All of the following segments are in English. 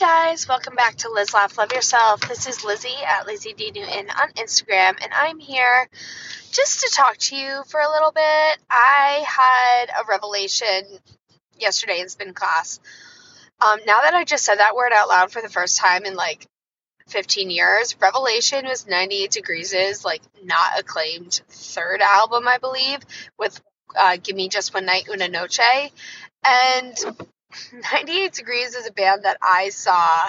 Guys, welcome back to Liz Laugh Love Yourself. This is Lizzie at Lizzie D Newton on Instagram, and I'm here just to talk to you for a little bit. I had a revelation yesterday in spin class. Um, now that I just said that word out loud for the first time in like 15 years, Revelation was 98 Degrees' is like not acclaimed third album, I believe, with uh, Give Me Just One Night Una Noche. And 98 Degrees is a band that I saw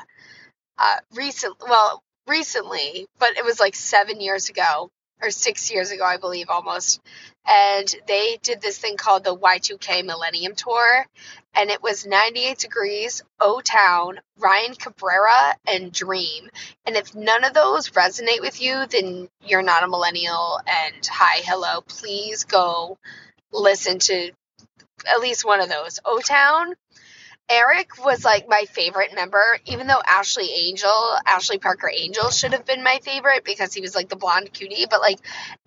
uh, recent, well, recently, but it was like seven years ago or six years ago, I believe, almost. And they did this thing called the Y2K Millennium Tour, and it was 98 Degrees, O Town, Ryan Cabrera, and Dream. And if none of those resonate with you, then you're not a millennial. And hi, hello, please go listen to at least one of those. O Town Eric was like my favorite member, even though Ashley Angel, Ashley Parker Angel should have been my favorite because he was like the blonde cutie. But like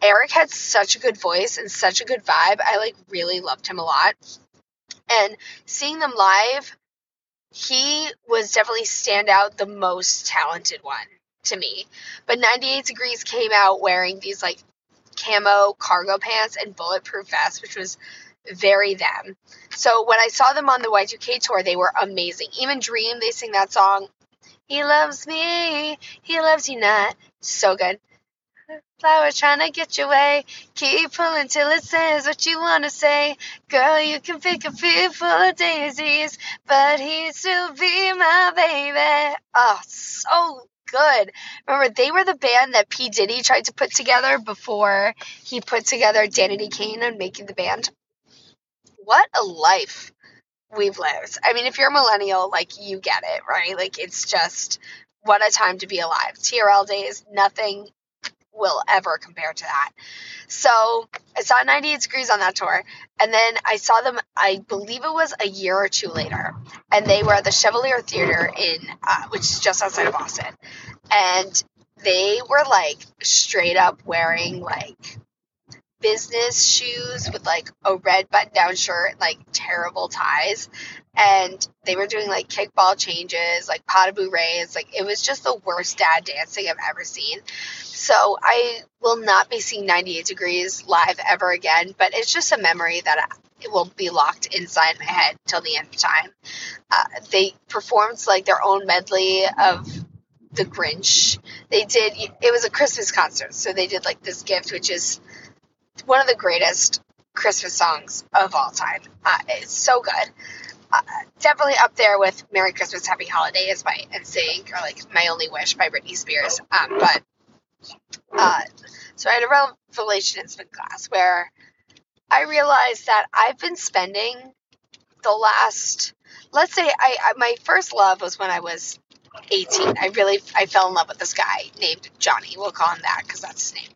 Eric had such a good voice and such a good vibe. I like really loved him a lot. And seeing them live, he was definitely stand out the most talented one to me. But 98 Degrees came out wearing these like camo cargo pants and bulletproof vest, which was very them. So when I saw them on the Y2K tour, they were amazing. Even Dream, they sing that song. He loves me, he loves you not. So good. Flower trying to get your way. Keep pulling till it says what you want to say. Girl, you can pick a field full of daisies, but he'd still be my baby. Oh, so good. Remember, they were the band that P. Diddy tried to put together before he put together Danity Kane and making the band what a life we've lived. I mean, if you're a millennial, like you get it, right? Like it's just what a time to be alive. TRL days, nothing will ever compare to that. So I saw 98 Degrees on that tour, and then I saw them. I believe it was a year or two later, and they were at the Chevalier Theater in, uh, which is just outside of Boston, and they were like straight up wearing like business shoes with like a red button down shirt, like terrible ties. And they were doing like kickball changes, like pas de bourrées. Like it was just the worst dad dancing I've ever seen. So I will not be seeing 98 Degrees live ever again, but it's just a memory that it will be locked inside my head till the end of time. Uh, they performed like their own medley of the Grinch. They did, it was a Christmas concert. So they did like this gift, which is one of the greatest Christmas songs of all time. Uh, it's so good. Uh, definitely up there with "Merry Christmas, Happy Holiday" Holidays" by NSYNC or like "My Only Wish" by Britney Spears. Um, but uh, so I had a revelation in spin class where I realized that I've been spending the last, let's say, I, I my first love was when I was 18. I really I fell in love with this guy named Johnny. We'll call him that because that's his name.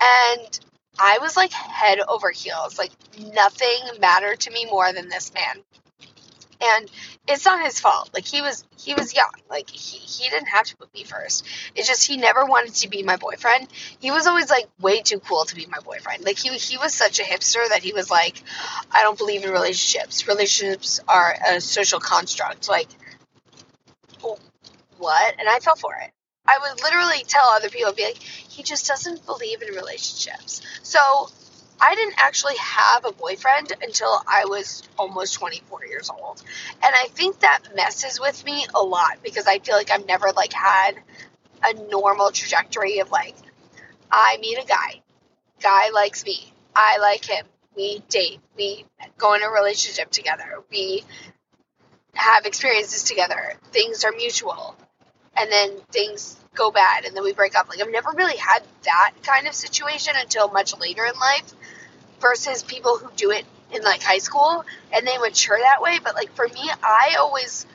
And I was like head over heels. Like nothing mattered to me more than this man. And it's not his fault. Like he was he was young. Like he, he didn't have to put me first. It's just he never wanted to be my boyfriend. He was always like way too cool to be my boyfriend. Like he he was such a hipster that he was like, I don't believe in relationships. Relationships are a social construct. Like what? And I fell for it. I would literally tell other people, be like, he just doesn't believe in relationships. So I didn't actually have a boyfriend until I was almost 24 years old. And I think that messes with me a lot because I feel like I've never like had a normal trajectory of like I meet a guy. Guy likes me. I like him. We date. We go in a relationship together. We have experiences together. Things are mutual and then things go bad and then we break up. Like I've never really had that kind of situation until much later in life versus people who do it in like high school and they mature that way. But like for me, I always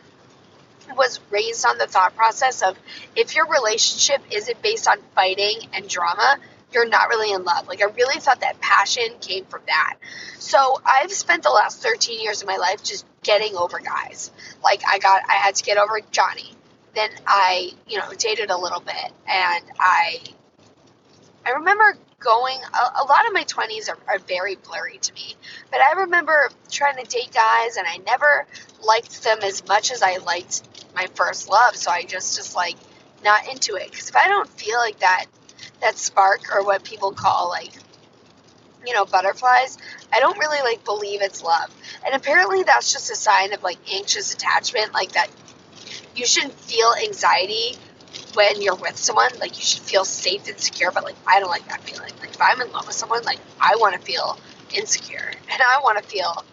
was raised on the thought process of if your relationship isn't based on fighting and drama, you're not really in love. Like I really thought that passion came from that. So I've spent the last 13 years of my life just getting over guys. Like I got I had to get over Johnny then I, you know, dated a little bit and I I remember going, a, a lot of my 20s are, are very blurry to me. But I remember trying to date guys and I never liked them as much as I liked my first love. So I just, just like, not into it. Because if I don't feel like that, that spark or what people call like you know, butterflies, I don't really like believe it's love. And apparently that's just a sign of like anxious attachment, like that you shouldn't feel anxiety when you're with someone. Like you should feel safe and secure, but like I don't like that feeling. Like if I'm in love with someone, like I want to feel insecure and I want to feel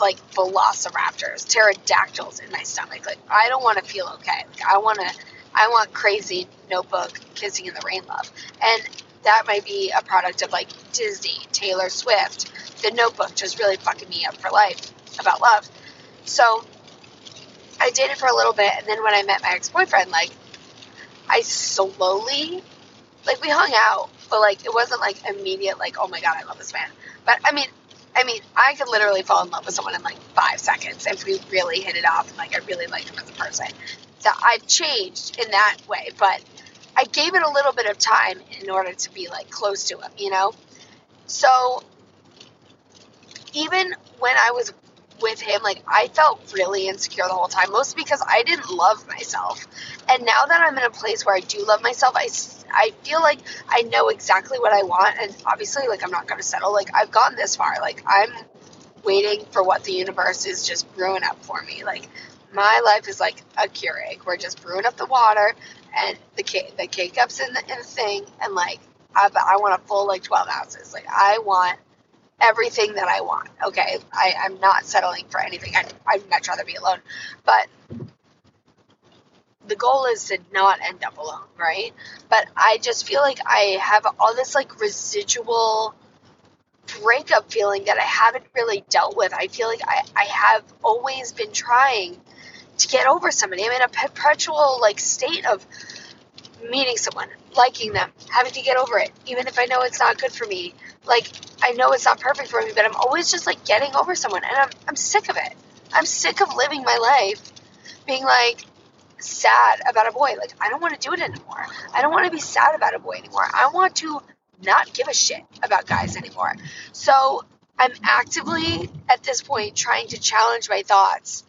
like velociraptors, pterodactyls in my stomach. Like I don't want to feel okay. Like I want to I want crazy notebook kissing in the rain love. And that might be a product of like Disney, Taylor Swift, The Notebook just really fucking me up for life about love. So I dated for a little bit, and then when I met my ex boyfriend, like I slowly, like we hung out, but like it wasn't like immediate, like oh my god, I love this man. But I mean, I mean, I could literally fall in love with someone in like five seconds if we really hit it off and like I really liked him as a person. So I've changed in that way, but I gave it a little bit of time in order to be like close to him, you know? So even when I was with him, like I felt really insecure the whole time, mostly because I didn't love myself. And now that I'm in a place where I do love myself, I, I feel like I know exactly what I want. And obviously, like, I'm not going to settle. Like, I've gotten this far. Like, I'm waiting for what the universe is just brewing up for me. Like, my life is like a Keurig. We're just brewing up the water and the cake, the K cups in the, in the thing, and like I, I want a full like 12 ounces. Like I want everything that I want. Okay, I, I'm not settling for anything. I, I'd much rather be alone, but the goal is to not end up alone, right? But I just feel like I have all this like residual breakup feeling that I haven't really dealt with. I feel like I, I have always been trying to get over somebody. I'm in a perpetual like state of meeting someone, liking them, having to get over it, even if I know it's not good for me. Like I know it's not perfect for me, but I'm always just like getting over someone, and I'm I'm sick of it. I'm sick of living my life being like sad about a boy. Like I don't want to do it anymore. I don't want to be sad about a boy anymore. I want to not give a shit about guys anymore. So I'm actively at this point trying to challenge my thoughts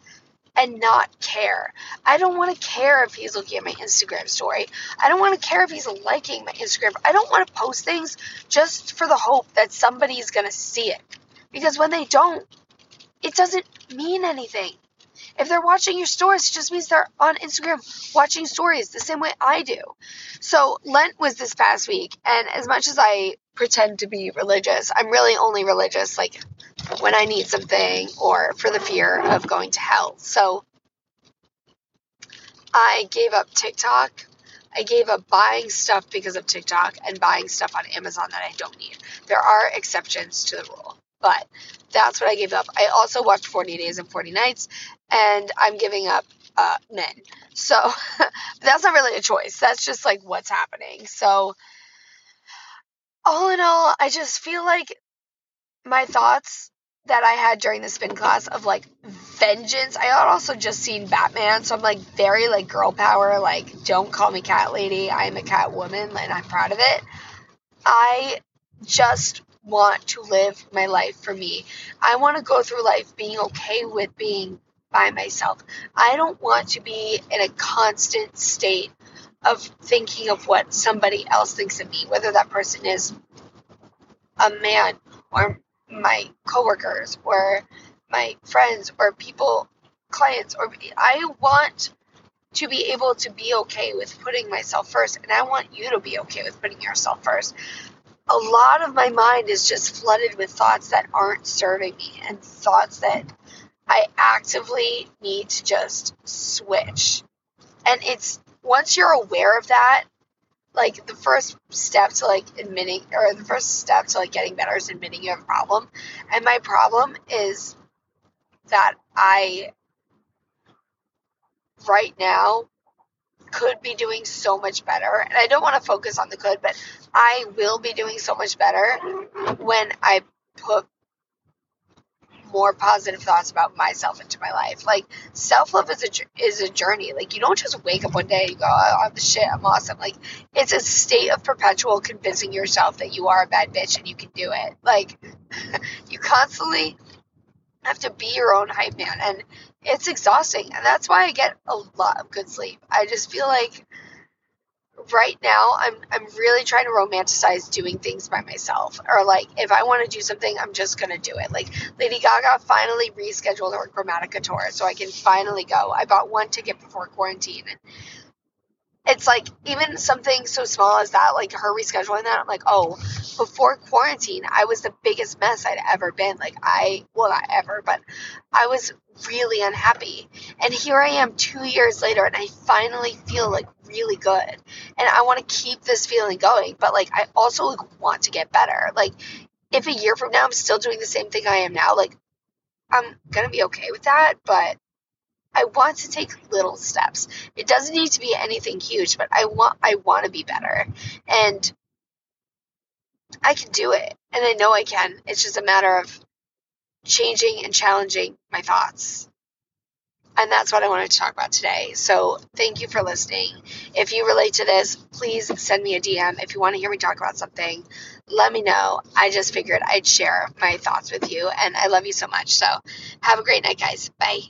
and not care. I don't want to care if he's looking at my Instagram story. I don't want to care if he's liking my Instagram. I don't want to post things just for the hope that somebody's going to see it. Because when they don't, it doesn't mean anything. If they're watching your stories, it just means they're on Instagram watching stories the same way I do. So Lent was this past week, and as much as I pretend to be religious, I'm really only religious like when I need something or for the fear of going to hell. So I gave up TikTok. I gave up buying stuff because of TikTok and buying stuff on Amazon that I don't need. There are exceptions to the rule, but that's what I gave up. I also watched 40 Days and 40 Nights, and I'm giving up uh, men. So that's not really a choice. That's just like what's happening. So, all in all, I just feel like my thoughts that I had during the spin class of like vengeance. I had also just seen Batman, so I'm like very like girl power, like don't call me cat lady. I'm a cat woman and I'm proud of it. I just want to live my life for me. I want to go through life being okay with being by myself. I don't want to be in a constant state of thinking of what somebody else thinks of me, whether that person is a man or my coworkers or my friends or people, clients, or I want to be able to be okay with putting myself first, and I want you to be okay with putting yourself first. A lot of my mind is just flooded with thoughts that aren't serving me and thoughts that I actively need to just switch. And it's once you're aware of that, like the first step to like admitting or the first step to like getting better is admitting you have a problem. And my problem is that I right now could be doing so much better. And I don't want to focus on the could, but I will be doing so much better when I put more positive thoughts about myself into my life. Like self love is a is a journey. Like you don't just wake up one day and go, oh, I'm the shit, I'm awesome. Like it's a state of perpetual convincing yourself that you are a bad bitch and you can do it. Like you constantly have to be your own hype man, and it's exhausting. And that's why I get a lot of good sleep. I just feel like right now I'm I'm really trying to romanticize doing things by myself. Or like if I want to do something, I'm just gonna do it. Like Lady Gaga finally rescheduled her Chromatica tour, so I can finally go. I bought one ticket before quarantine it's like even something so small as that, like her rescheduling that, I'm like, oh, before quarantine, I was the biggest mess I'd ever been. Like I, well, not ever, but I was really unhappy. And here I am two years later, and I finally feel like really good. And I want to keep this feeling going, but like I also like, want to get better. Like if a year from now I'm still doing the same thing I am now, like I'm gonna be okay with that, but I want to take little steps. It doesn't need to be anything huge, but I want I want to be better. And I can do it. And I know I can. It's just a matter of changing and challenging my thoughts. And that's what I wanted to talk about today. So thank you for listening. If you relate to this, please send me a DM. If you want to hear me talk about something, let me know. I just figured I'd share my thoughts with you. And I love you so much. So have a great night, guys. Bye.